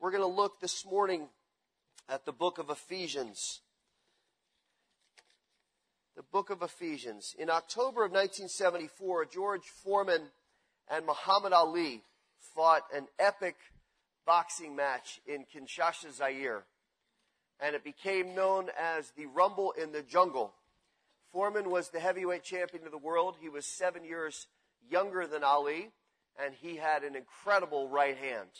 we're going to look this morning at the book of Ephesians. The book of Ephesians. In October of 1974, George Foreman and Muhammad Ali fought an epic boxing match in Kinshasa, Zaire. And it became known as the Rumble in the Jungle. Foreman was the heavyweight champion of the world. He was seven years younger than Ali, and he had an incredible right hand.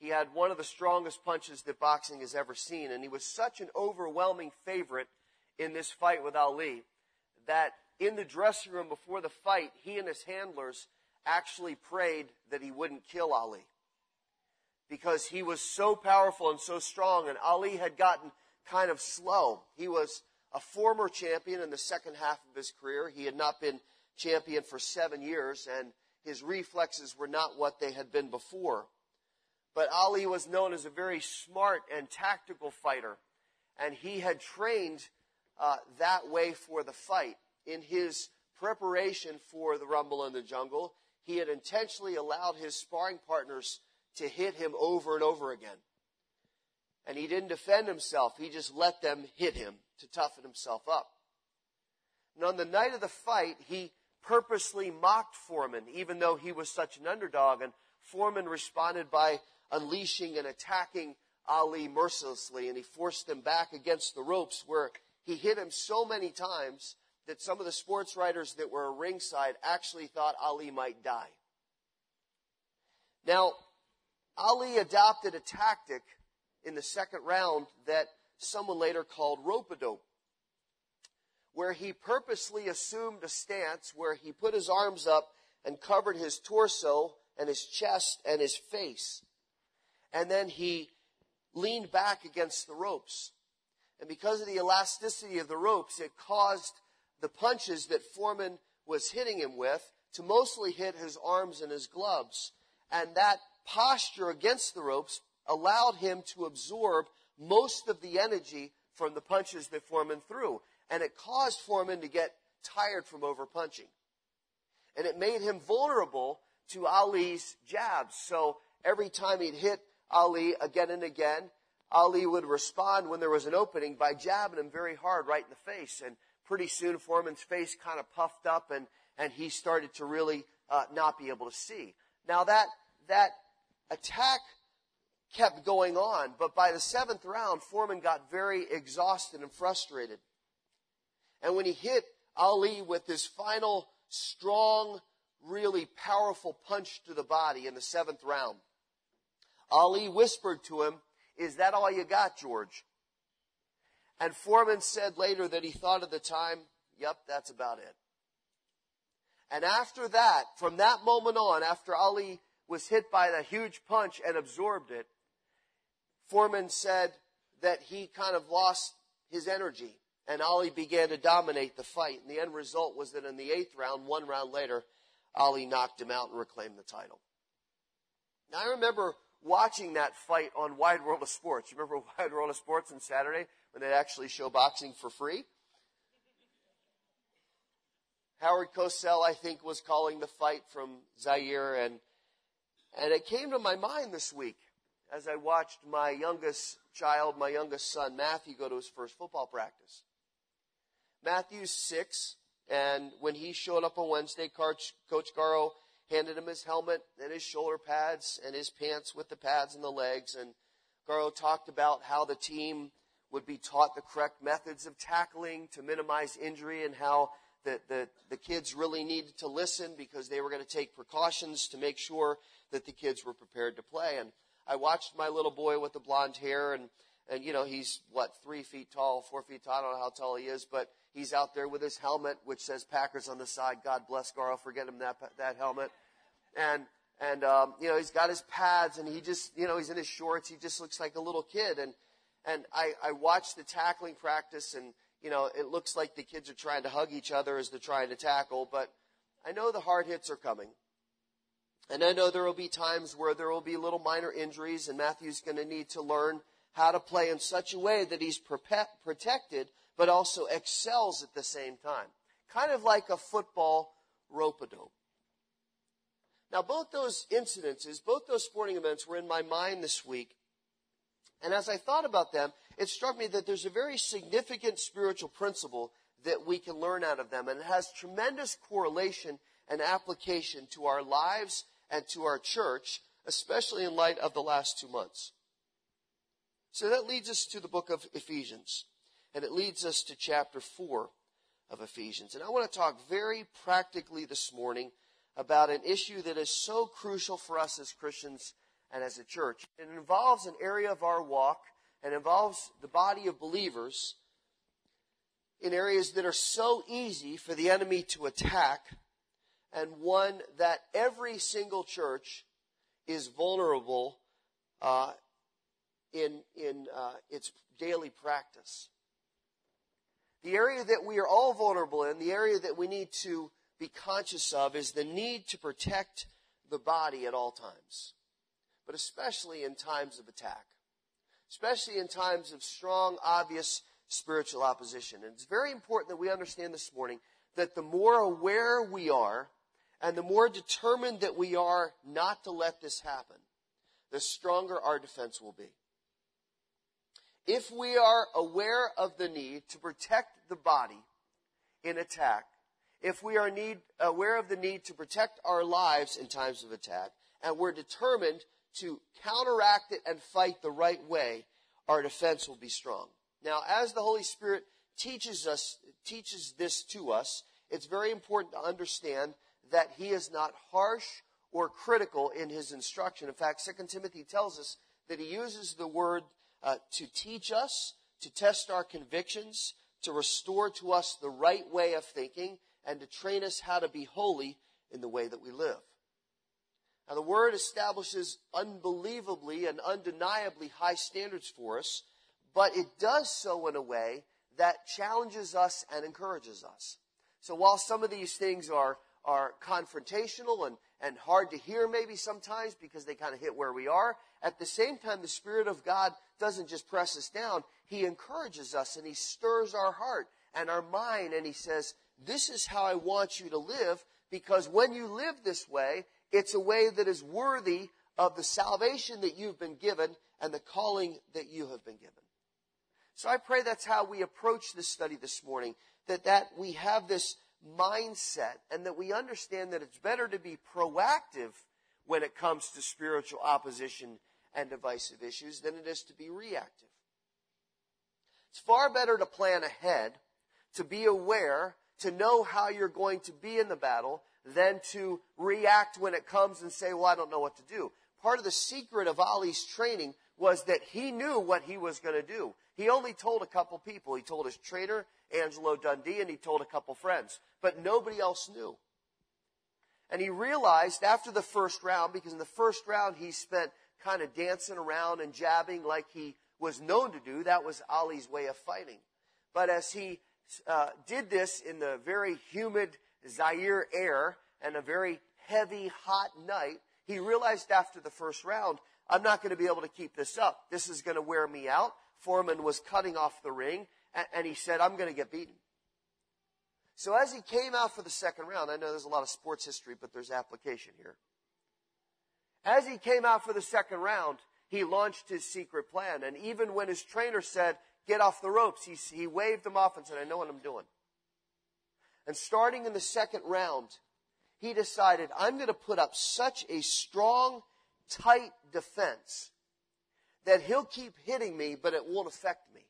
He had one of the strongest punches that boxing has ever seen, and he was such an overwhelming favorite in this fight with Ali that in the dressing room before the fight, he and his handlers actually prayed that he wouldn't kill Ali. Because he was so powerful and so strong, and Ali had gotten kind of slow. He was a former champion in the second half of his career. He had not been champion for seven years, and his reflexes were not what they had been before. But Ali was known as a very smart and tactical fighter, and he had trained uh, that way for the fight. In his preparation for the Rumble in the Jungle, he had intentionally allowed his sparring partners to hit him over and over again. And he didn't defend himself, he just let them hit him to toughen himself up. And on the night of the fight, he purposely mocked Foreman, even though he was such an underdog, and Foreman responded by unleashing and attacking Ali mercilessly, and he forced him back against the ropes where he hit him so many times that some of the sports writers that were ringside actually thought Ali might die. Now, Ali adopted a tactic in the second round that someone later called rope-a-dope, where he purposely assumed a stance where he put his arms up and covered his torso and his chest and his face. And then he leaned back against the ropes. And because of the elasticity of the ropes, it caused the punches that Foreman was hitting him with to mostly hit his arms and his gloves. And that posture against the ropes allowed him to absorb most of the energy from the punches that Foreman threw. And it caused Foreman to get tired from overpunching. And it made him vulnerable to Ali's jabs. So every time he'd hit Ali again and again, Ali would respond when there was an opening by jabbing him very hard right in the face. And pretty soon Foreman's face kind of puffed up and, and he started to really uh, not be able to see. Now that, that attack kept going on, but by the seventh round, Foreman got very exhausted and frustrated. And when he hit Ali with his final strong, really powerful punch to the body in the seventh round, Ali whispered to him, Is that all you got, George? And Foreman said later that he thought at the time, Yep, that's about it. And after that, from that moment on, after Ali was hit by the huge punch and absorbed it, Foreman said that he kind of lost his energy and Ali began to dominate the fight. And the end result was that in the eighth round, one round later, Ali knocked him out and reclaimed the title. Now I remember watching that fight on Wide World of Sports. You remember Wide World of Sports on Saturday when they actually show boxing for free? Howard Cosell, I think, was calling the fight from Zaire and, and it came to my mind this week as I watched my youngest child, my youngest son, Matthew, go to his first football practice. Matthew's six, and when he showed up on Wednesday, Coach, Coach Garo handed him his helmet and his shoulder pads and his pants with the pads and the legs. And Garo talked about how the team would be taught the correct methods of tackling to minimize injury and how the, the, the kids really needed to listen because they were going to take precautions to make sure that the kids were prepared to play. And I watched my little boy with the blonde hair and, and you know, he's what, three feet tall, four feet tall. I don't know how tall he is, but he's out there with his helmet, which says Packers on the side. God bless Garo for getting him that, that helmet. And, and, um, you know, he's got his pads and he just, you know, he's in his shorts. He just looks like a little kid. And, and I, I watched the tackling practice and, you know, it looks like the kids are trying to hug each other as they're trying to tackle, but I know the hard hits are coming. And I know there will be times where there will be little minor injuries, and Matthew's going to need to learn how to play in such a way that he's protected, but also excels at the same time. Kind of like a football rope a dope. Now, both those incidences, both those sporting events were in my mind this week And as I thought about them, it struck me that there's a very significant spiritual principle that we can learn out of them, and it has tremendous correlation and application to our lives and to our church, especially in light of the last two months. So that leads us to the book of Ephesians, and it leads us to chapter 4 of Ephesians. And I want to talk very practically this morning about an issue that is so crucial for us as Christians and as a church. It involves an area of our walk and involves the body of believers in areas that are so easy for the enemy to attack and one that every single church is vulnerable uh, in, in uh, its daily practice. The area that we are all vulnerable in, the area that we need to be conscious of, is the need to protect the body at all times, but especially in times of attack, especially in times of strong, obvious spiritual opposition. And it's very important that we understand this morning that the more aware we are and the more determined that we are not to let this happen, the stronger our defense will be. If we are aware of the need to protect the body in attack, if we are need, aware of the need to protect our lives in times of attack, and we're determined to counteract it and fight the right way, our defense will be strong. Now, as the Holy Spirit teaches us, teaches this to us, it's very important to understand that he is not harsh or critical in his instruction. In fact, 2 Timothy tells us that he uses the word uh, to teach us, to test our convictions, to restore to us the right way of thinking, and to train us how to be holy in the way that we live. Now, the Word establishes unbelievably and undeniably high standards for us, but it does so in a way that challenges us and encourages us. So while some of these things are, are confrontational and, and hard to hear maybe sometimes because they kind of hit where we are, at the same time, the Spirit of God doesn't just press us down. He encourages us and He stirs our heart and our mind and He says, this is how I want you to live because when you live this way, it's a way that is worthy of the salvation that you've been given and the calling that you have been given. So I pray that's how we approach this study this morning, that, that we have this mindset and that we understand that it's better to be proactive when it comes to spiritual opposition and divisive issues than it is to be reactive. It's far better to plan ahead, to be aware, to know how you're going to be in the battle, than to react when it comes and say, well, I don't know what to do. Part of the secret of Ali's training was that he knew what he was going to do. He only told a couple people. He told his trainer, Angelo Dundee, and he told a couple friends. But nobody else knew. And he realized after the first round, because in the first round he spent kind of dancing around and jabbing like he was known to do. That was Ali's way of fighting. But as he uh, did this in the very humid Zaire air and a very heavy, hot night, he realized after the first round, I'm not going to be able to keep this up. This is going to wear me out. Foreman was cutting off the ring, and, and he said, I'm going to get beaten. So as he came out for the second round, I know there's a lot of sports history, but there's application here. As he came out for the second round, he launched his secret plan. And even when his trainer said, get off the ropes, he, he waved them off and said, I know what I'm doing. And starting in the second round, he decided, I'm going to put up such a strong, tight defense that he'll keep hitting me, but it won't affect me.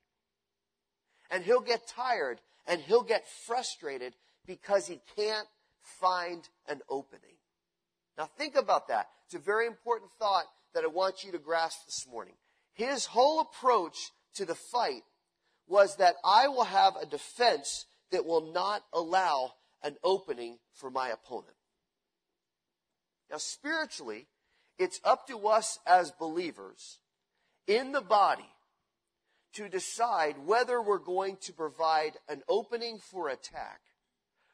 And he'll get tired and he'll get frustrated because he can't find an opening. Now think about that. It's a very important thought that I want you to grasp this morning. His whole approach to the fight was that I will have a defense that will not allow an opening for my opponent. Now spiritually, it's up to us as believers in the body to decide whether we're going to provide an opening for attack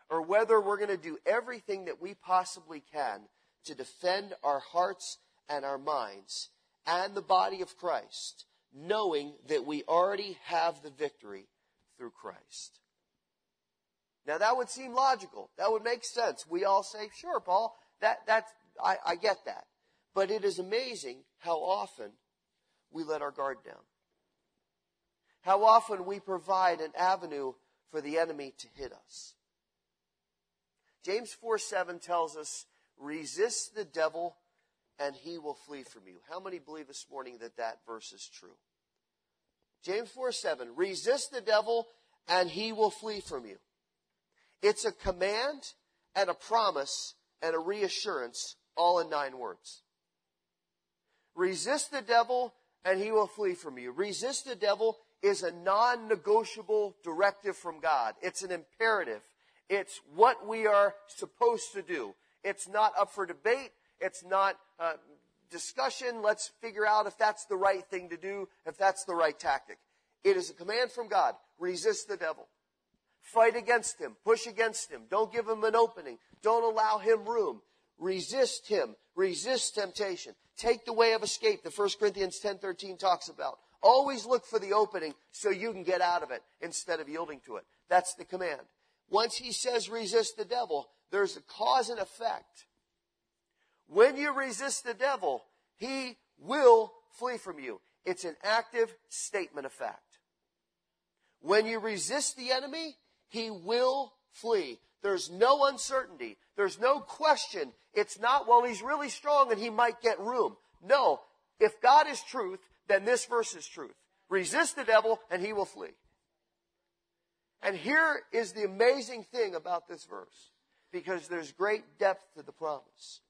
or whether we're going to do everything that we possibly can to defend our hearts and our minds and the body of Christ, knowing that we already have the victory through Christ. Now that would seem logical. That would make sense. We all say, sure, Paul, that, that's, I, I get that. But it is amazing how often we let our guard down. How often we provide an avenue for the enemy to hit us. James 4 7 tells us, resist the devil and he will flee from you. How many believe this morning that that verse is true? James 4 7, resist the devil and he will flee from you. It's a command and a promise and a reassurance all in nine words. Resist the devil and he will flee from you. Resist the devil is a non-negotiable directive from God. It's an imperative. It's what we are supposed to do. It's not up for debate. It's not uh, discussion. Let's figure out if that's the right thing to do, if that's the right tactic. It is a command from God. Resist the devil. Fight against him. Push against him. Don't give him an opening. Don't allow him room. Resist him. Resist temptation. Take the way of escape that 1 Corinthians 10:13 talks about. Always look for the opening so you can get out of it instead of yielding to it. That's the command. Once he says resist the devil, there's a cause and effect. When you resist the devil, he will flee from you. It's an active statement of fact. When you resist the enemy, he will flee. There's no uncertainty. There's no question. It's not, well, he's really strong and he might get room. No. If God is truth, then this verse is truth. Resist the devil and he will flee. And here is the amazing thing about this verse, because there's great depth to the promise.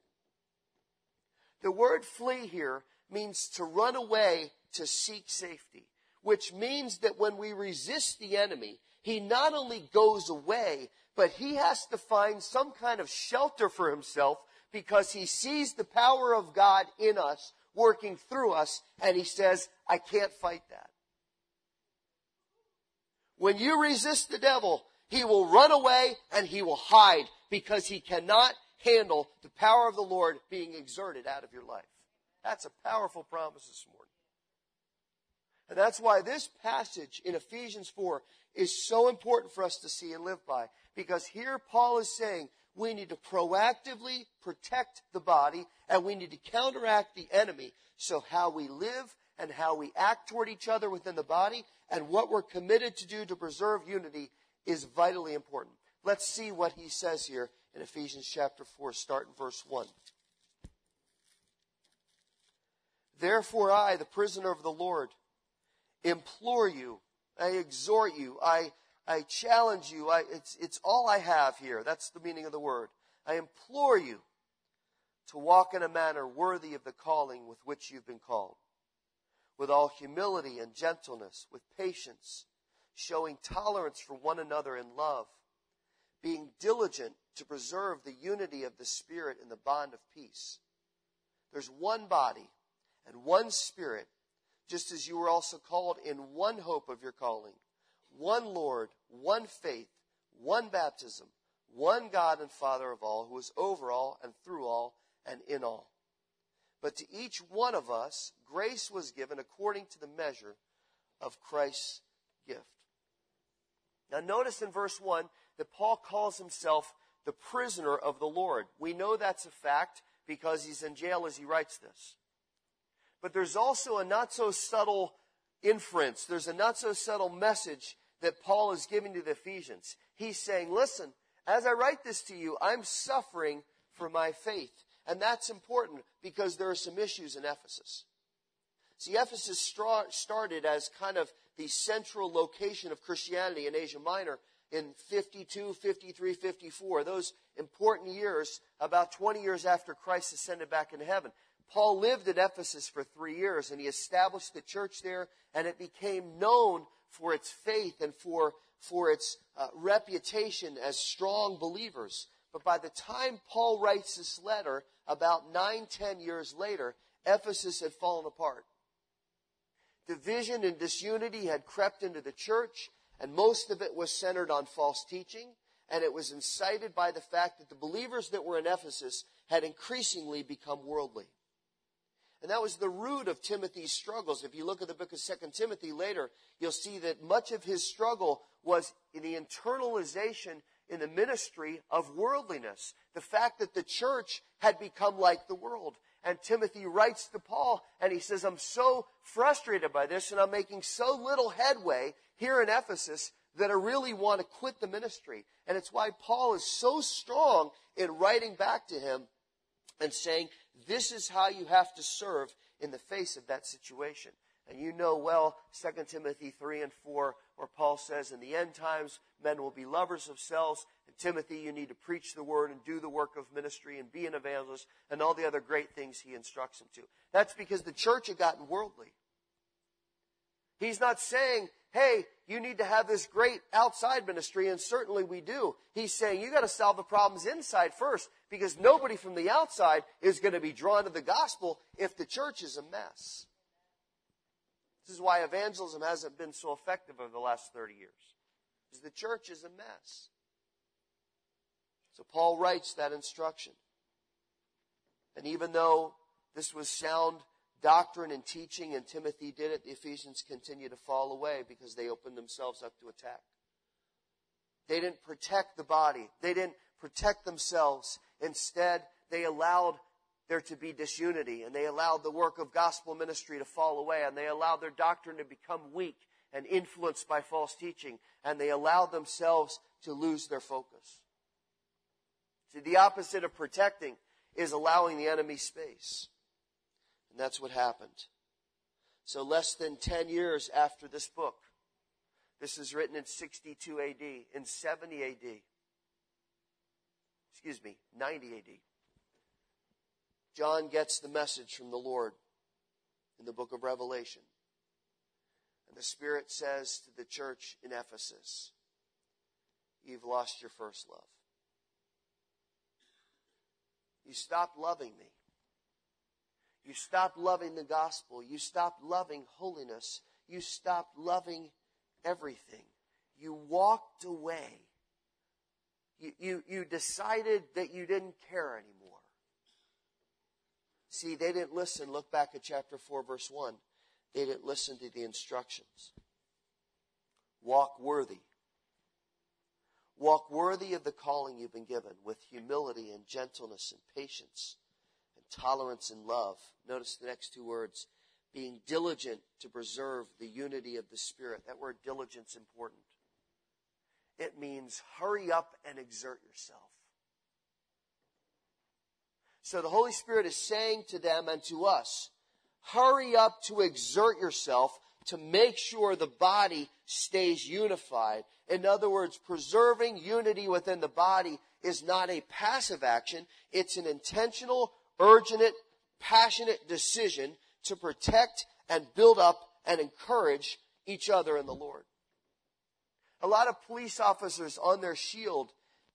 The word flee here means to run away to seek safety, which means that when we resist the enemy, he not only goes away, but he has to find some kind of shelter for himself because he sees the power of God in us working through us, and he says, I can't fight that. When you resist the devil, he will run away and he will hide because he cannot handle the power of the Lord being exerted out of your life. That's a powerful promise this morning. And that's why this passage in Ephesians 4 is so important for us to see and live by. Because here Paul is saying we need to proactively protect the body and we need to counteract the enemy. So how we live and how we act toward each other within the body and what we're committed to do to preserve unity is vitally important. Let's see what he says here in Ephesians chapter 4, start in verse 1. Therefore, I, the prisoner of the Lord, implore you, I exhort you, I I challenge you. I, it's, it's all I have here. That's the meaning of the word. I implore you to walk in a manner worthy of the calling with which you've been called, with all humility and gentleness, with patience, showing tolerance for one another in love, being diligent to preserve the unity of the Spirit in the bond of peace. There's one body and one Spirit, just as you were also called in one hope of your calling one Lord, one faith, one baptism, one God and Father of all, who is over all and through all and in all. But to each one of us, grace was given according to the measure of Christ's gift. Now, notice in verse 1 that Paul calls himself the prisoner of the Lord. We know that's a fact because he's in jail as he writes this. But there's also a not so subtle inference, there's a not so subtle message that Paul is giving to the Ephesians. He's saying, listen, as I write this to you, I'm suffering for my faith. And that's important because there are some issues in Ephesus. See, Ephesus started as kind of the central location of Christianity in Asia Minor in 52, 53, 54, those important years, about 20 years after Christ ascended back into heaven. Paul lived at Ephesus for three years and he established the church there and it became known for its faith and for, for its uh, reputation as strong believers. But by the time Paul writes this letter, about nine, ten years later, Ephesus had fallen apart. Division and disunity had crept into the church, and most of it was centered on false teaching, and it was incited by the fact that the believers that were in Ephesus had increasingly become worldly. And that was the root of Timothy's struggles. If you look at the book of Second Timothy later, you'll see that much of his struggle was in the internalization in the ministry of worldliness. The fact that the church had become like the world. And Timothy writes to Paul and he says, I'm so frustrated by this and I'm making so little headway here in Ephesus that I really want to quit the ministry. And it's why Paul is so strong in writing back to him and saying, this is how you have to serve in the face of that situation. And you know well 2 Timothy 3 and 4, where Paul says, In the end times, men will be lovers of selves. And Timothy, you need to preach the word and do the work of ministry and be an evangelist and all the other great things he instructs him to. That's because the church had gotten worldly. He's not saying, hey, you need to have this great outside ministry, and certainly we do. He's saying you got to solve the problems inside first, because nobody from the outside is going to be drawn to the gospel if the church is a mess. This is why evangelism hasn't been so effective over the last 30 years. Because the church is a mess. So Paul writes that instruction. And even though this was sound doctrine and teaching and Timothy did it, the Ephesians continue to fall away because they opened themselves up to attack. They didn't protect the body. They didn't protect themselves. Instead, they allowed there to be disunity, and they allowed the work of gospel ministry to fall away, and they allowed their doctrine to become weak and influenced by false teaching, and they allowed themselves to lose their focus. See, the opposite of protecting is allowing the enemy space. And that's what happened. So less than 10 years after this book, this is written in 62 AD, in 70 AD, excuse me, 90 AD, John gets the message from the Lord in the book of Revelation. And the Spirit says to the church in Ephesus, You've lost your first love. You stopped loving me. You stopped loving the gospel. You stopped loving holiness. You stopped loving everything. You walked away. You, you, you decided that you didn't care anymore. See, they didn't listen. Look back at chapter 4, verse 1. They didn't listen to the instructions. Walk worthy. Walk worthy of the calling you've been given with humility and gentleness and patience and tolerance and love. Notice the next two words being diligent to preserve the unity of the Spirit. That word diligence important. It means hurry up and exert yourself. So the Holy Spirit is saying to them and to us, hurry up to exert yourself to make sure the body stays unified. In other words, preserving unity within the body is not a passive action. It's an intentional, urgent, passionate decision to protect and build up and encourage each other in the Lord. A lot of police officers on their shield,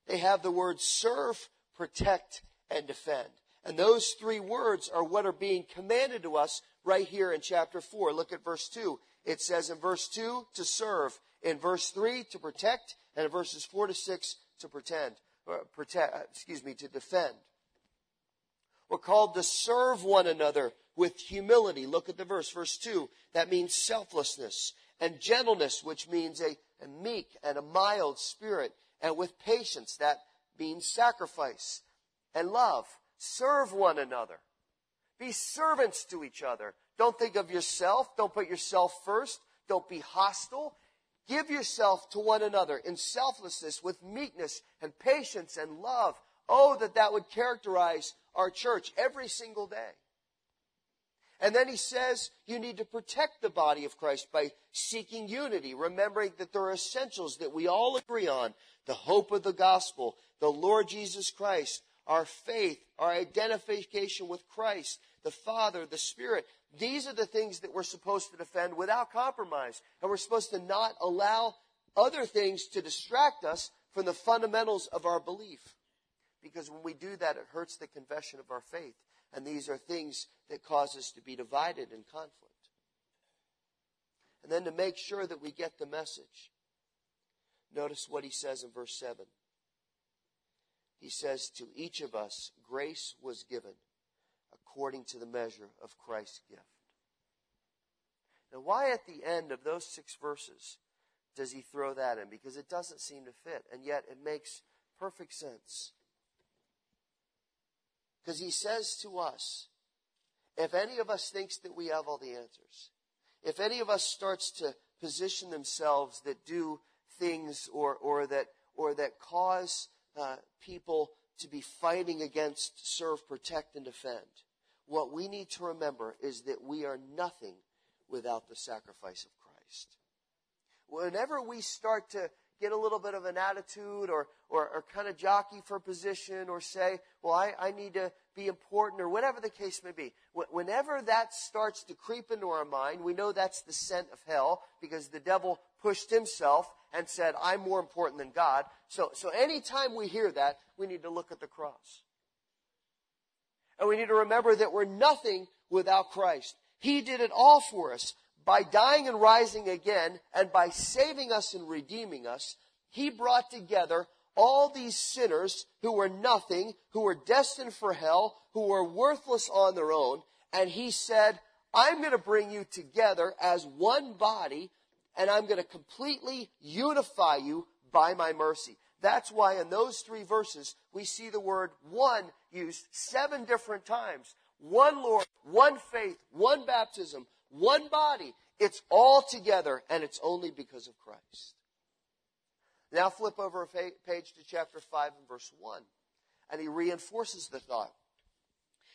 they have the words serve, protect, and defend. And those three words are what are being commanded to us right here in chapter 4. Look at verse 2. It says in verse 2 to serve, in verse 3 to protect, and in verses 4 to 6 to pretend, protect, excuse me, to defend. We're called to serve one another with humility. Look at the verse, verse 2. That means selflessness and gentleness, which means a, a meek and a mild spirit, and with patience, that means sacrifice and love Serve one another. Be servants to each other. Don't think of yourself. Don't put yourself first. Don't be hostile. Give yourself to one another in selflessness with meekness and patience and love. Oh, that that would characterize our church every single day. And then he says you need to protect the body of Christ by seeking unity, remembering that there are essentials that we all agree on the hope of the gospel, the Lord Jesus Christ, our faith, our identification with Christ, the Father, the Spirit. These are the things that we're supposed to defend without compromise. And we're supposed to not allow other things to distract us from the fundamentals of our belief. Because when we do that, it hurts the confession of our faith. And these are things that cause us to be divided in conflict. And then to make sure that we get the message, notice what he says in verse 7 he says, To each of us, grace was given according to the measure of Christ's gift. Now, why at the end of those six verses does he throw that in? Because it doesn't seem to fit, and yet it makes perfect sense. Because he says to us if any of us thinks that we have all the answers, if any of us starts to position themselves that do things or, or that, or that cause uh, people to be fighting against serve, protect, and defend, what we need to remember is that we are nothing without the sacrifice of Christ. Whenever we start to get a little bit of an attitude or, or, or kind of jockey for position or say, well, I, I need to be important or whatever the case may be. Whenever that starts to creep into our mind, we know that's the scent of hell because the devil pushed himself and said, I'm more important than God. So, so anytime we hear that, we need to look at the cross. And we need to remember that we're nothing without Christ. He did it all for us by dying and rising again and by saving us and redeeming us. He brought together all these sinners who were nothing, who were destined for hell, who were worthless on their own. And he said, I'm going to bring you together as one body and I'm going to completely unify you by my mercy. That's why in those three verses, we see the word one used seven different times. One Lord, one faith, one baptism, one body. It's all together and it's only because of Christ. Now flip over a page to chapter 5 and verse 1. And he reinforces the thought.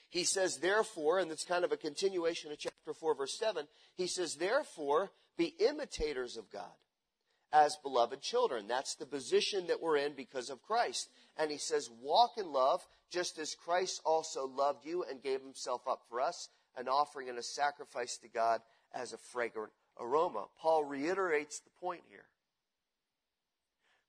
He says, therefore, and it's kind of a continuation of chapter 4, verse 7. He says, therefore, be imitators of God as beloved children. That's the position that we're in because of Christ. And he says, walk in love, just as Christ also loved you and gave himself up for us, an offering and a sacrifice to God as a fragrant aroma. Paul reiterates the point here.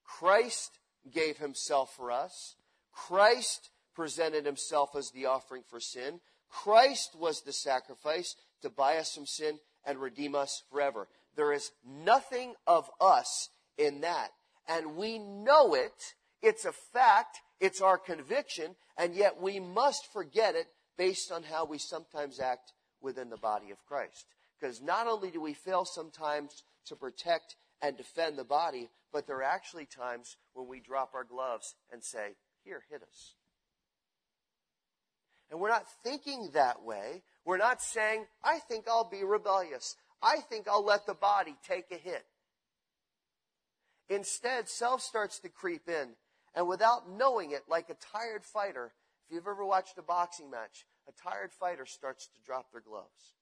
Christ gave himself for us. Christ presented himself as the offering for sin. Christ was the sacrifice to buy us from sin and redeem us forever. There is nothing of us in that. And we know it. It's a fact. It's our conviction. And yet we must forget it based on how we sometimes act within the body of Christ. Because not only do we fail sometimes to protect and defend the body, but there are actually times when we drop our gloves and say, Here, hit us. And we're not thinking that way. We're not saying, I think I'll be rebellious. I think I'll let the body take a hit. Instead, self starts to creep in. And without knowing it, like a tired fighter, if you've ever watched a boxing match, a tired fighter starts to drop their gloves.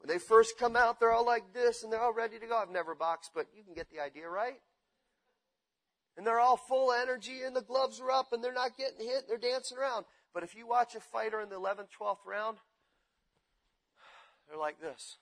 When they first come out, they're all like this and they're all ready to go. I've never boxed, but you can get the idea, right? And they're all full energy and the gloves are up and they're not getting hit. and They're dancing around. But if you watch a fighter in the 11th, 12th round, they're like this.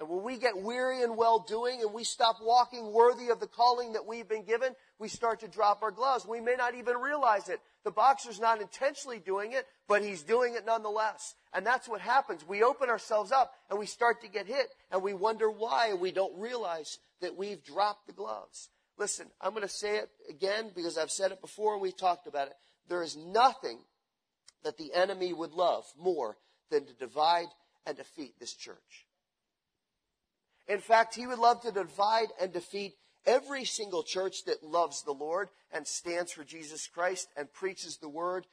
And when we get weary in well doing and we stop walking worthy of the calling that we've been given, we start to drop our gloves. We may not even realize it. The boxer's not intentionally doing it, but he's doing it nonetheless. And that's what happens. We open ourselves up and we start to get hit and we wonder why and we don't realize that we've dropped the gloves. Listen, I'm going to say it again because I've said it before and we've talked about it. There is nothing that the enemy would love more than to divide and defeat this church. In fact, he would love to divide and defeat every single church that loves the Lord and stands for Jesus Christ and preaches the word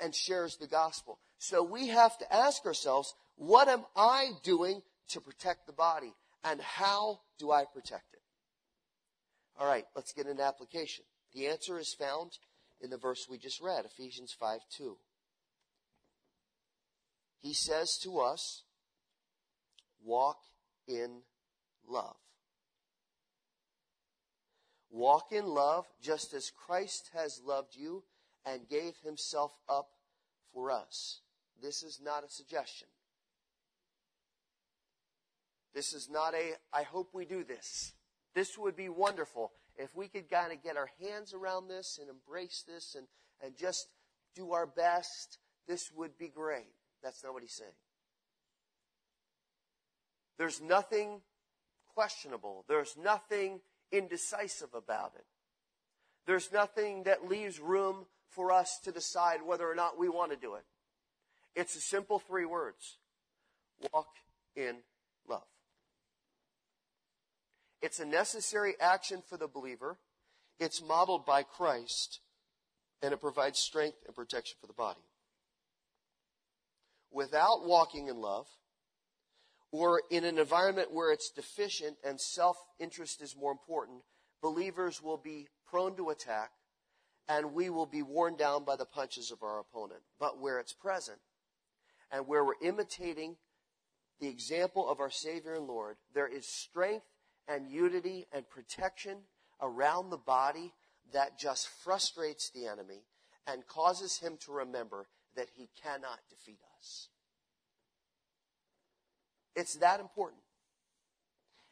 and shares the gospel. So we have to ask ourselves, what am I doing to protect the body? And how do I protect it? All right, let's get an application. The answer is found in the verse we just read, Ephesians 5 2. He says to us, walk in love. Walk in love just as Christ has loved you and gave himself up for us. This is not a suggestion. This is not a, I hope we do this. This would be wonderful if we could kind of get our hands around this and embrace this and, and just do our best. This would be great. That's not what he's saying. There's nothing questionable. There's nothing indecisive about it. There's nothing that leaves room for us to decide whether or not we want to do it. It's a simple three words. Walk in love. It's a necessary action for the believer. It's modeled by Christ and it provides strength and protection for the body. without walking in love, or in an environment where it's deficient and self interest is more important, believers will be prone to attack and we will be worn down by the punches of our opponent. But where it's present and where we're imitating the example of our Savior and Lord, there is strength and unity and protection around the body that just frustrates the enemy and causes him to remember that he cannot defeat us. It's that important.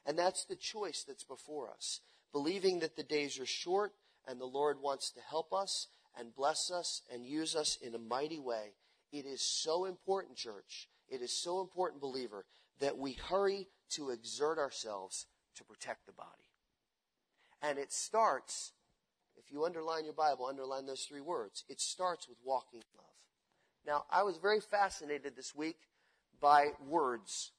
And that's the choice that's before us. Believing that the days are short and the Lord wants to help us and bless us and use us in a mighty way. It is so important, church. It is so important, believer, that we hurry to exert ourselves to protect the body. And it starts, if you underline your Bible, underline those three words. It starts with walking love. Now, I was very fascinated this week by words.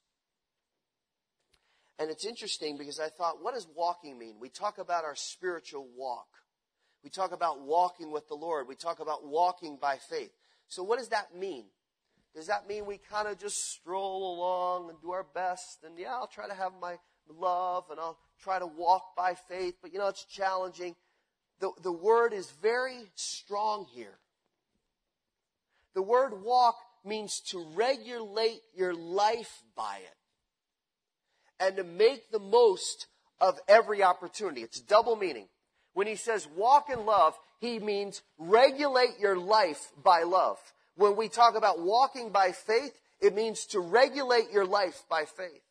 And it's interesting because I thought, what does walking mean? We talk about our spiritual walk. We talk about walking with the Lord. We talk about walking by faith. So what does that mean? Does that mean we kind of just stroll along and do our best? And yeah, I'll try to have my love and I'll try to walk by faith, but you know, it's challenging. The, the word is very strong here. The word walk means to regulate your life by it and to make the most of every opportunity. It's double meaning. When he says walk in love, he means regulate your life by love. When we talk about walking by faith, it means to regulate your life by faith.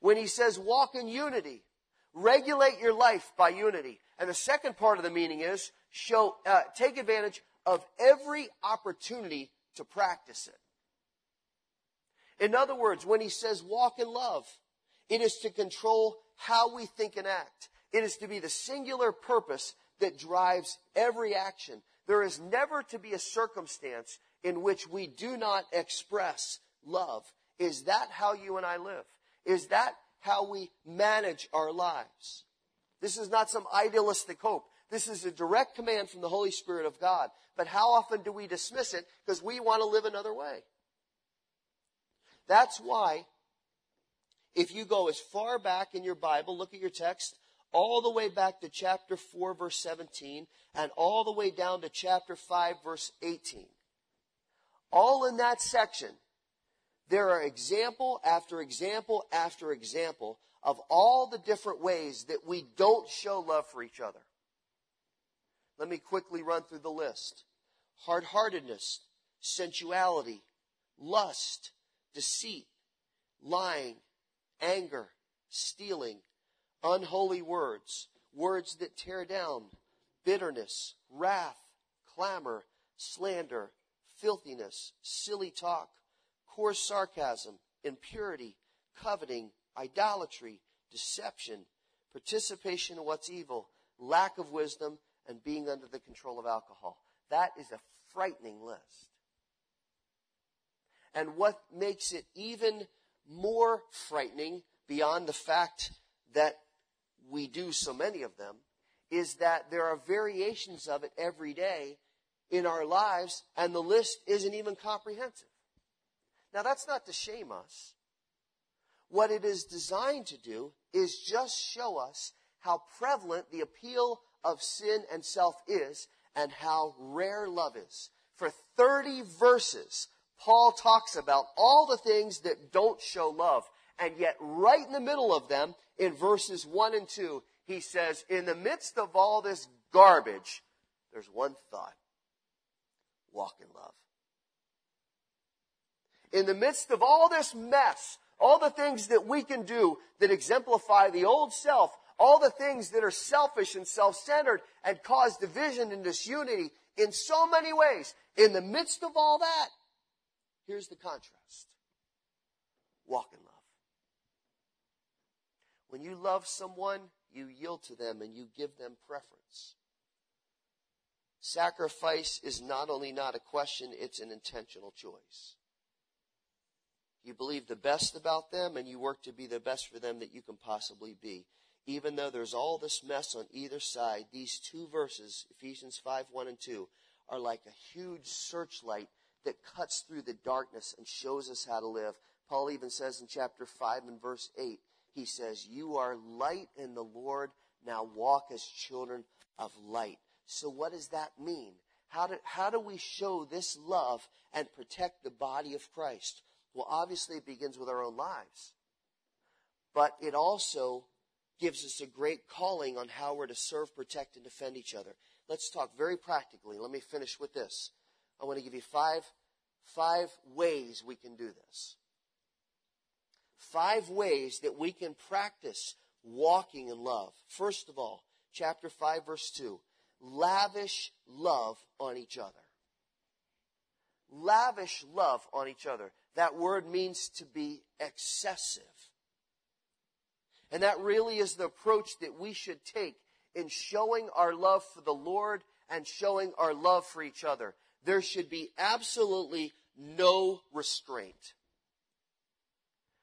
When he says walk in unity, regulate your life by unity. And the second part of the meaning is show, uh, take advantage of every opportunity to practice it. In other words, when he says walk in love, it is to control how we think and act. It is to be the singular purpose that drives every action. There is never to be a circumstance in which we do not express love. Is that how you and I live? Is that how we manage our lives? This is not some idealistic hope. This is a direct command from the Holy Spirit of God. But how often do we dismiss it because we want to live another way? That's why, if you go as far back in your Bible, look at your text, all the way back to chapter 4, verse 17, and all the way down to chapter 5, verse 18. All in that section, there are example after example after example of all the different ways that we don't show love for each other. Let me quickly run through the list. Hard heartedness, sensuality, lust, deceit, lying, anger, stealing, unholy words, words that tear down, bitterness, wrath, clamor, slander, filthiness, silly talk, coarse sarcasm, impurity, coveting, idolatry, deception, participation in what's evil, lack of wisdom, and being under the control of alcohol. That is a frightening list. And what makes it even more frightening beyond the fact that we do so many of them is that there are variations of it every day in our lives, and the list isn't even comprehensive. Now, that's not to shame us. What it is designed to do is just show us how prevalent the appeal of sin and self is and how rare love is. For 30 verses, Paul talks about all the things that don't show love. And yet, right in the middle of them, in verses 1 and 2, he says, In the midst of all this garbage, there's one thought walk in love. In the midst of all this mess, all the things that we can do that exemplify the old self, all the things that are selfish and self centered and cause division and disunity in so many ways, in the midst of all that, here's the contrast walk in love. When you love someone, you yield to them and you give them preference. Sacrifice is not only not a question, it's an intentional choice. You believe the best about them and you work to be the best for them that you can possibly be. Even though there's all this mess on either side, these two verses, Ephesians 5 1 and 2, are like a huge searchlight that cuts through the darkness and shows us how to live. Paul even says in chapter 5 and verse 8, he says, You are light in the Lord. Now walk as children of light. So what does that mean? How do, how do we show this love and protect the body of Christ? Well, obviously it begins with our own lives. But it also gives us a great calling on how we're to serve, protect, and defend each other. Let's talk very practically. Let me finish with this. I want to give you five, five ways we can do this. Five ways that we can practice walking in love. First of all, chapter 5, verse 2 lavish love on each other. Lavish love on each other. That word means to be excessive. And that really is the approach that we should take in showing our love for the Lord and showing our love for each other. There should be absolutely no restraint.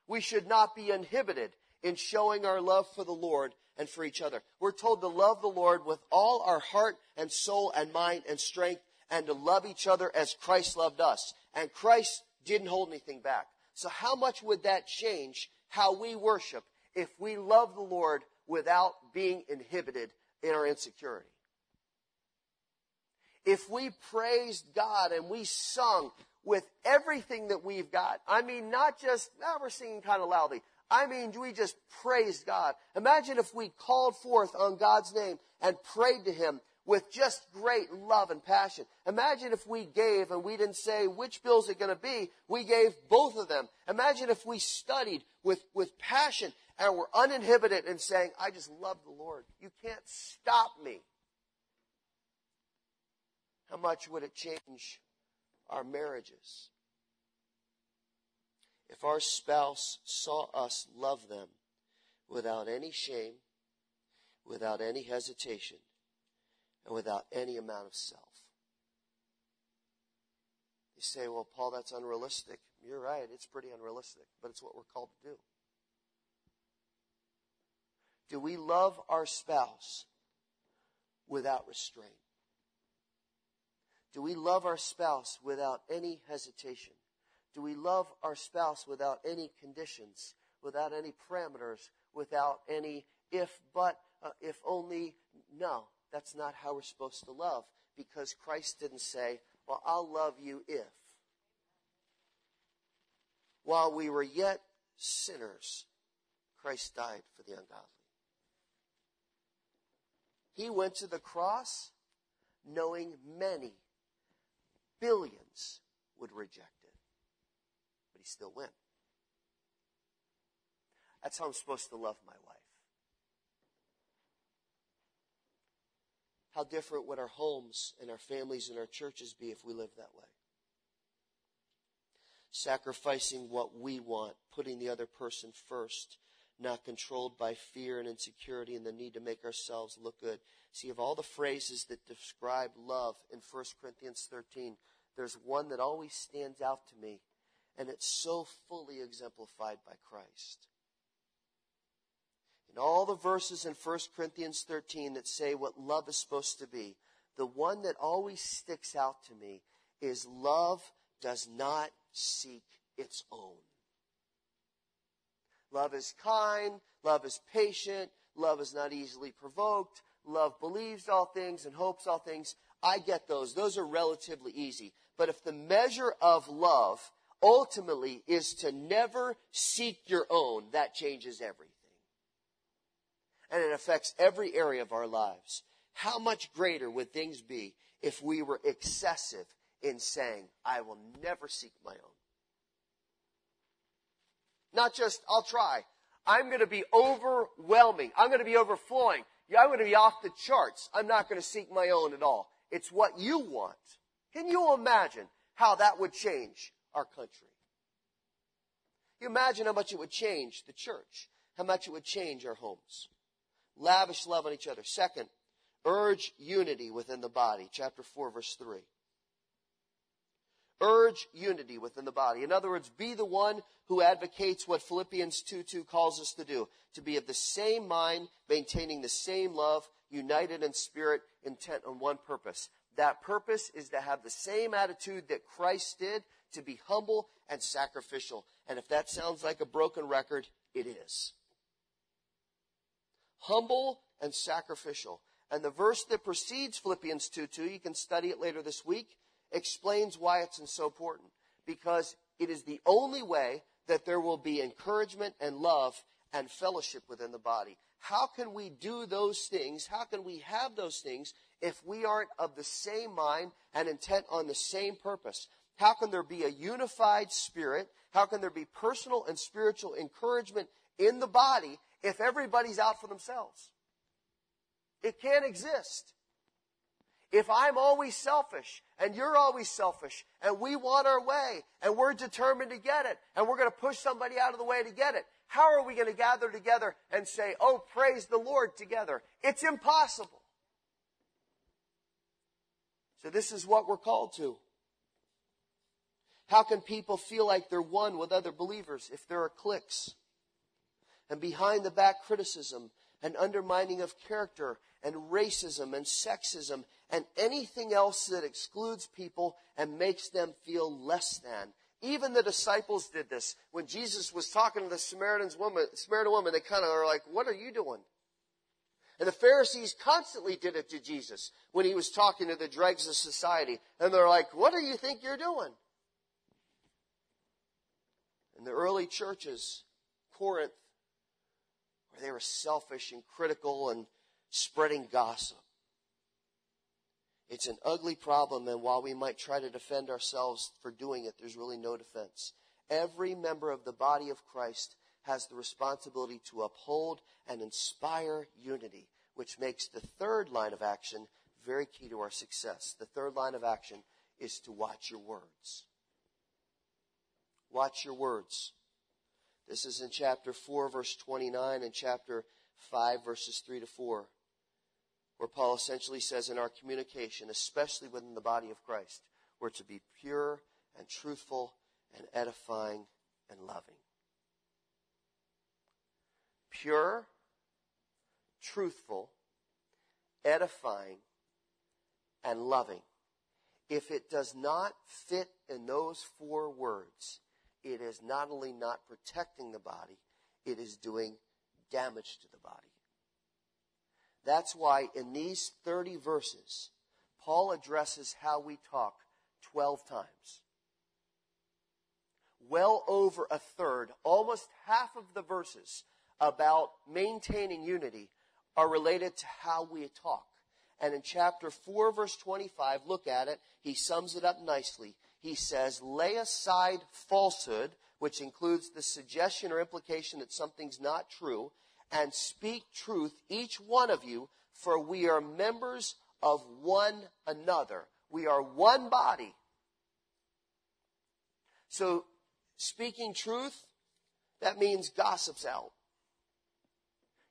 We should not be inhibited in showing our love for the Lord and for each other. We're told to love the Lord with all our heart and soul and mind and strength and to love each other as Christ loved us. And Christ didn't hold anything back. So how much would that change how we worship if we love the Lord without being inhibited in our insecurity? If we praised God and we sung with everything that we've got, I mean, not just, now we're singing kind of loudly. I mean, we just praised God. Imagine if we called forth on God's name and prayed to Him with just great love and passion. Imagine if we gave and we didn't say which bill's it going to be. We gave both of them. Imagine if we studied with, with passion and were uninhibited in saying, I just love the Lord. You can't stop me. How much would it change our marriages? if our spouse saw us love them without any shame, without any hesitation, and without any amount of self. You say, well, Paul, that's unrealistic. You're right, it's pretty unrealistic, but it's what we're called to do. Do we love our spouse without restraint? Do we love our spouse without any hesitation? Do we love our spouse without any conditions, without any parameters, without any if, but, uh, if only? No, that's not how we're supposed to love because Christ didn't say, well, I'll love you if. While we were yet sinners, Christ died for the ungodly. He went to the cross knowing many, billions would reject it. But he still win. That's how I'm supposed to love my wife. How different would our homes and our families and our churches be if we lived that way? Sacrificing what we want, putting the other person first, not controlled by fear and insecurity and the need to make ourselves look good. See, of all the phrases that describe love in 1 Corinthians 13, there's one that always stands out to me and it's so fully exemplified by Christ. In all the verses in 1 Corinthians 13 that say what love is supposed to be, the one that always sticks out to me is love does not seek its own. Love is kind, love is patient, love is not easily provoked, love believes all things and hopes all things. I get those. Those are relatively easy. But if the measure of love ultimately is to never seek your own, that changes everything. And it affects every area of our lives. How much greater would things be if we were excessive in saying, I will never seek my own? Not just, I'll try. I'm going to be overwhelming. I'm going to be overflowing. I'm going to be off the charts. I'm not going to seek my own at all. It's what you want. Can you imagine how that would change our country. You imagine how much it would change the church, how much it would change our homes. Lavish love on each other. Second, urge unity within the body. Chapter 4, verse 3. Urge unity within the body. In other words, be the one who advocates what Philippians 2 2 calls us to do to be of the same mind, maintaining the same love, united in spirit, intent on one purpose. That purpose is to have the same attitude that Christ did, to be humble and sacrificial. And if that sounds like a broken record, it is. Humble and sacrificial. And the verse that precedes Philippians 2 2, you can study it later this week, explains why it's so important. Because it is the only way that there will be encouragement and love and fellowship within the body. How can we do those things? How can we have those things if we aren't of the same mind and intent on the same purpose? How can there be a unified spirit? How can there be personal and spiritual encouragement in the body if everybody's out for themselves? It can't exist. If I'm always selfish and you're always selfish and we want our way and we're determined to get it and we're going to push somebody out of the way to get it, how are we going to gather together and say, Oh, praise the Lord together? It's impossible. So this is what we're called to. How can people feel like they're one with other believers if there are cliques? And behind the back criticism and undermining of character and racism and sexism and anything else that excludes people and makes them feel less than. Even the disciples did this. When Jesus was talking to the Samaritan woman, Samaritan woman, they kind of are like, what are you doing? And the Pharisees constantly did it to Jesus when he was talking to the dregs of society. And they're like, what do you think you're doing? In the early churches, Corinth, they were selfish and critical and spreading gossip. It's an ugly problem, and while we might try to defend ourselves for doing it, there's really no defense. Every member of the body of Christ has the responsibility to uphold and inspire unity, which makes the third line of action very key to our success. The third line of action is to watch your words. Watch your words. This is in chapter 4, verse 29, and chapter 5, verses 3 to 4 where Paul essentially says in our communication, especially within the body of Christ, we're to be pure and truthful and edifying and loving. Pure, truthful, edifying, and loving. If it does not fit in those four words, it is not only not protecting the body, it is doing damage to the body. That's why in these 30 verses, Paul addresses how we talk 12 times. Well over a third, almost half of the verses about maintaining unity are related to how we talk. And in chapter 4, verse 25, look at it. He sums it up nicely. He says, lay aside falsehood, which includes the suggestion or implication that something's not true, and speak truth, each one of you, for we are members of one another. We are one body. So, speaking truth, that means gossip's out.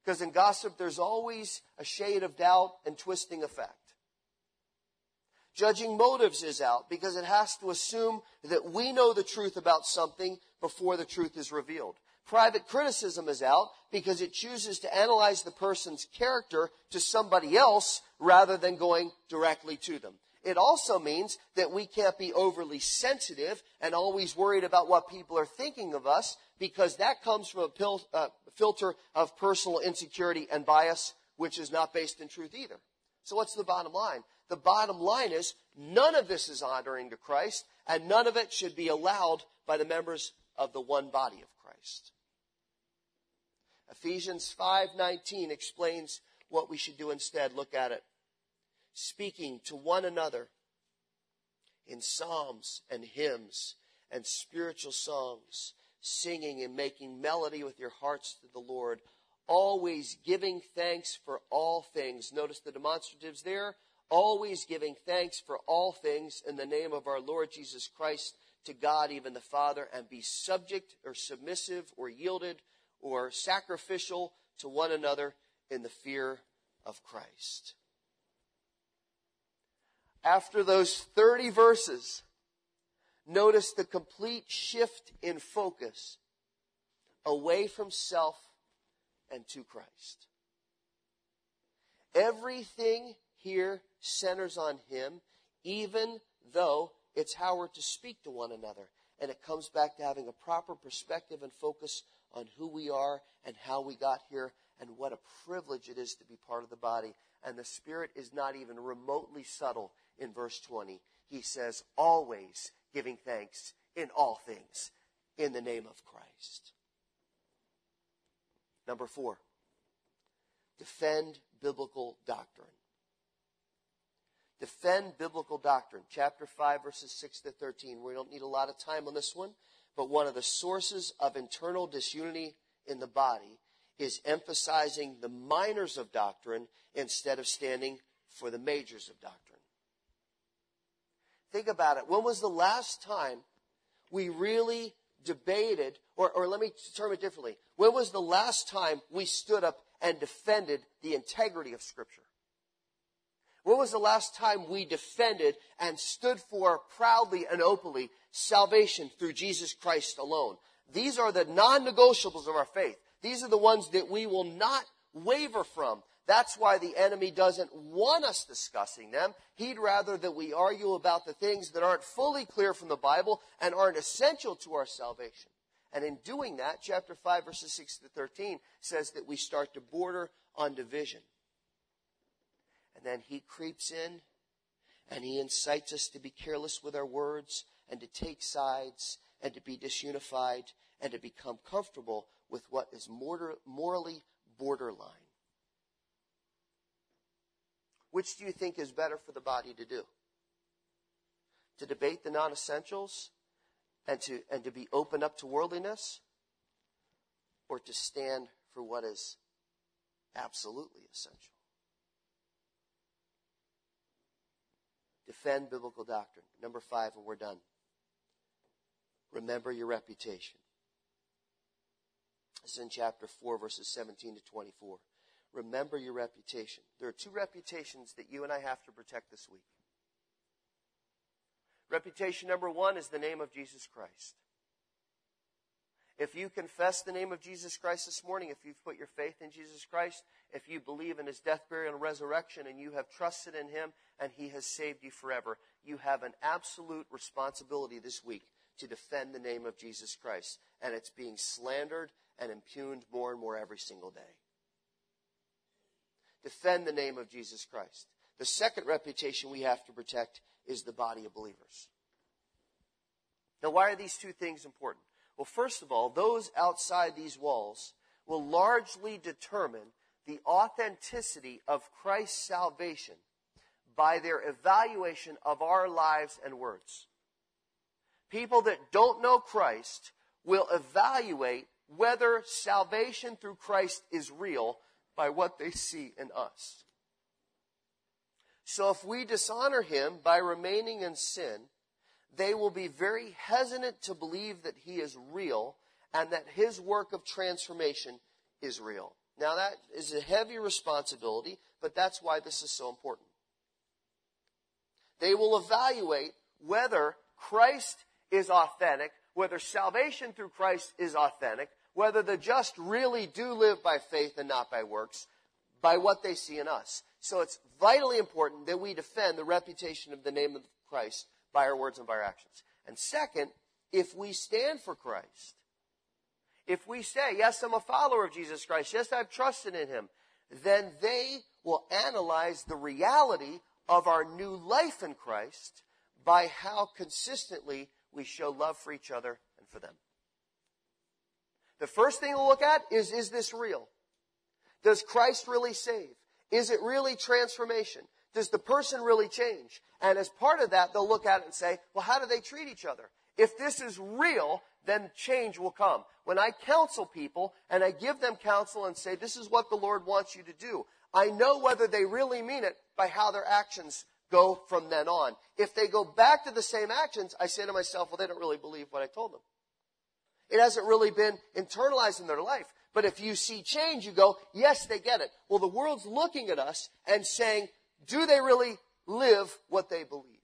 Because in gossip, there's always a shade of doubt and twisting effect. Judging motives is out because it has to assume that we know the truth about something before the truth is revealed. Private criticism is out because it chooses to analyze the person's character to somebody else rather than going directly to them. It also means that we can't be overly sensitive and always worried about what people are thinking of us because that comes from a pil- uh, filter of personal insecurity and bias, which is not based in truth either. So what's the bottom line? The bottom line is none of this is honoring to Christ and none of it should be allowed by the members of the one body of Christ. Ephesians 5:19 explains what we should do instead. Look at it. Speaking to one another in psalms and hymns and spiritual songs, singing and making melody with your hearts to the Lord, always giving thanks for all things. Notice the demonstratives there. Always giving thanks for all things in the name of our Lord Jesus Christ to God, even the Father, and be subject or submissive or yielded or sacrificial to one another in the fear of Christ. After those 30 verses, notice the complete shift in focus away from self and to Christ. Everything here centers on Him. even though it's how we're to speak to one another. And it comes back to having a proper perspective and focus on who we are and how we got here and what a privilege it is to be part of the body. And the Spirit is not even remotely subtle in verse 20. He says, always giving thanks in all things in the name of Christ. Number four, defend biblical doctrine. Defend biblical doctrine. Chapter 5, verses 6 to 13. We don't need a lot of time on this one, but one of the sources of internal disunity in the body is emphasizing the minors of doctrine instead of standing for the majors of doctrine. Think about it. When was the last time we really debated, or, or let me term it differently. When was the last time we stood up and defended the integrity of Scripture? When was the last time we defended and stood for proudly and openly salvation through Jesus Christ alone? These are the non-negotiables of our faith. These are the ones that we will not waver from. That's why the enemy doesn't want us discussing them. He'd rather that we argue about the things that aren't fully clear from the Bible and aren't essential to our salvation. And in doing that, chapter 5, verses 6 to 13 says that we start to border on division. And then he creeps in and he incites us to be careless with our words and to take sides and to be disunified and to become comfortable with what is morally borderline. Which do you think is better for the body to do? To debate the non essentials and to, and to be open up to worldliness? Or to stand for what is absolutely essential? Defend biblical doctrine. Number five, and we're done. Remember your reputation. This is in chapter 4, verses 17 to 24. Remember your reputation. There are two reputations that you and I have to protect this week. Reputation number one is the name of Jesus Christ. If you confess the name of Jesus Christ this morning, if you've put your faith in Jesus Christ, if you believe in his death, burial, and resurrection, and you have trusted in him and he has saved you forever, you have an absolute responsibility this week to defend the name of Jesus Christ. And it's being slandered and impugned more and more every single day defend the name of Jesus Christ. The second reputation we have to protect is the body of believers. Now, why are these two things important? Well, first of all, those outside these walls will largely determine the authenticity of Christ's salvation by their evaluation of our lives and words. People that don't know Christ will evaluate whether salvation through Christ is real by what they see in us. So if we dishonor him by remaining in sin, they will be very hesitant to believe that he is real and that his work of transformation is real. Now that is a heavy responsibility, but that's why this is so important. They will evaluate whether Christ is authentic, whether salvation through Christ is authentic, whether the just really do live by faith and not by works, by what they see in us. So it's vitally important that we defend the reputation of the name of Christ by our words and by our actions. And second, if we stand for Christ, if we say, yes, I'm a follower of Jesus Christ, yes, I've trusted in him, then they will analyze the reality of our new life in Christ by how consistently we show love for each other and for them. The first thing to look at is, is this real? Does Christ really save? Is it really transformation? Does the person really change? And as part of that, they'll look at it and say, well, how do they treat each other? If this is real, then change will come. When I counsel people and I give them counsel and say, this is what the Lord wants you to do, I know whether they really mean it by how their actions go from then on. If they go back to the same actions, I say to myself, well, they don't really believe what I told them. It hasn't really been internalized in their life. But if you see change, you go, yes, they get it. Well, the world's looking at us and saying, do they really live what they believe?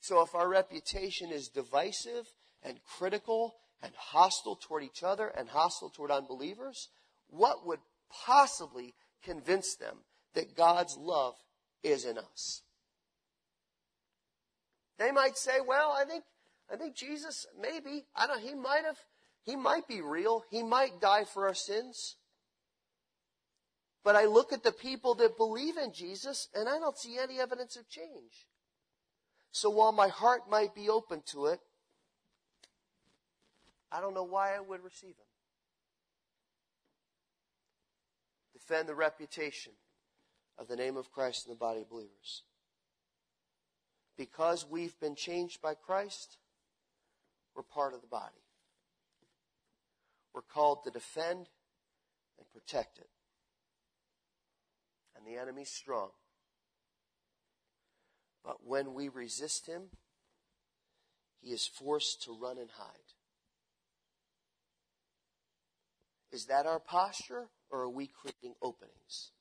So if our reputation is divisive and critical and hostile toward each other and hostile toward unbelievers, what would possibly convince them that God's love is in us? They might say, well, I think, I think Jesus, maybe, I don't, he might have, he might be real. He might die for our sins. But I look at the people that believe in Jesus and I don't see any evidence of change. So while my heart might be open to it, I don't know why I would receive him. Defend the reputation of the name of Christ in the body of believers. Because we've been changed by Christ, we're part of the body. We're called to defend and protect it. And the enemy's strong. But when we resist him, he is forced to run and hide. Is that our posture, or are we creating openings?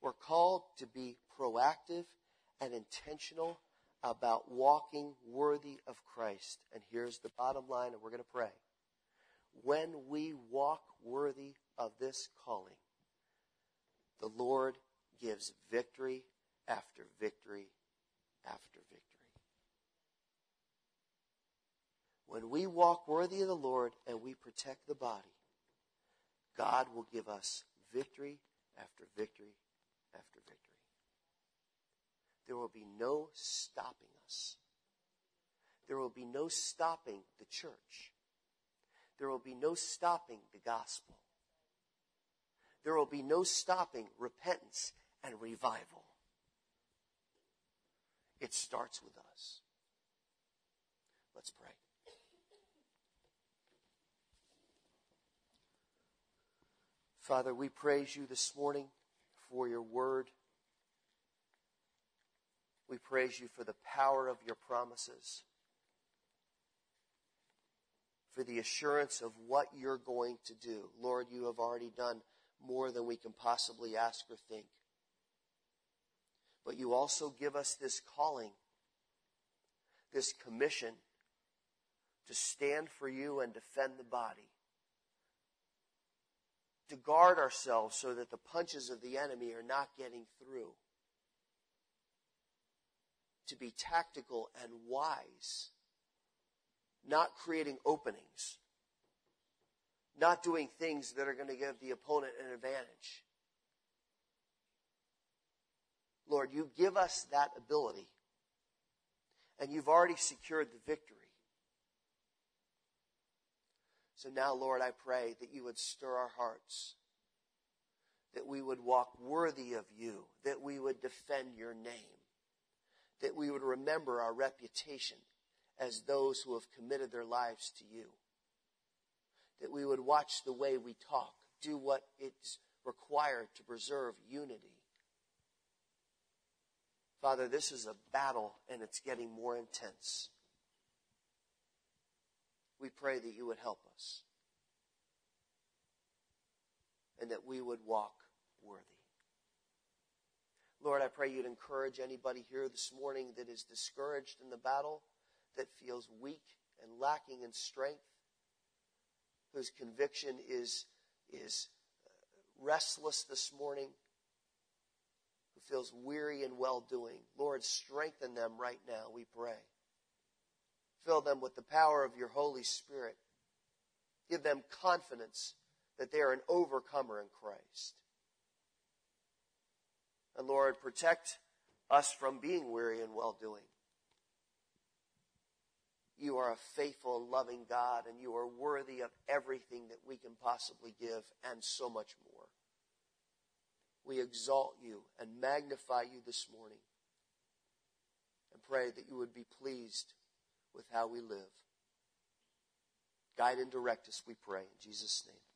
We're called to be proactive and intentional about walking worthy of Christ. And here's the bottom line, and we're going to pray. When we walk worthy of this calling, the Lord gives victory after victory after victory. When we walk worthy of the Lord and we protect the body, God will give us victory after victory after victory. There will be no stopping us. There will be no stopping the church. There will be no stopping the gospel. There will be no stopping repentance and revival. It starts with us. Let's pray. Father, we praise you this morning for your word. We praise you for the power of your promises, for the assurance of what you're going to do. Lord, you have already done more than we can possibly ask or think. But you also give us this calling, this commission to stand for you and defend the body. To guard ourselves so that the punches of the enemy are not getting through. To be tactical and wise. Not creating openings. Not doing things that are going to give the opponent an advantage. Lord, you give us that ability. And you've already secured the victory. So now, Lord, I pray that you would stir our hearts, that we would walk worthy of you, that we would defend your name, that we would remember our reputation as those who have committed their lives to you, that we would watch the way we talk, do what is required to preserve unity Father, this is a battle and it's getting more intense. We pray that you would help us and that we would walk worthy. Lord, I pray you'd encourage anybody here this morning that is discouraged in the battle, that feels weak and lacking in strength, whose conviction is, is restless this morning who feels weary in well doing. Lord, strengthen them right now, we pray. Fill them with the power of your Holy Spirit. Give them confidence that they are an overcomer in Christ. And Lord, protect us from being weary in well doing. You are a faithful loving God, and you are worthy of everything that we can possibly give and so much more. We exalt you and magnify you this morning and pray that you would be pleased with how we live. Guide and direct us, we pray. In Jesus' name.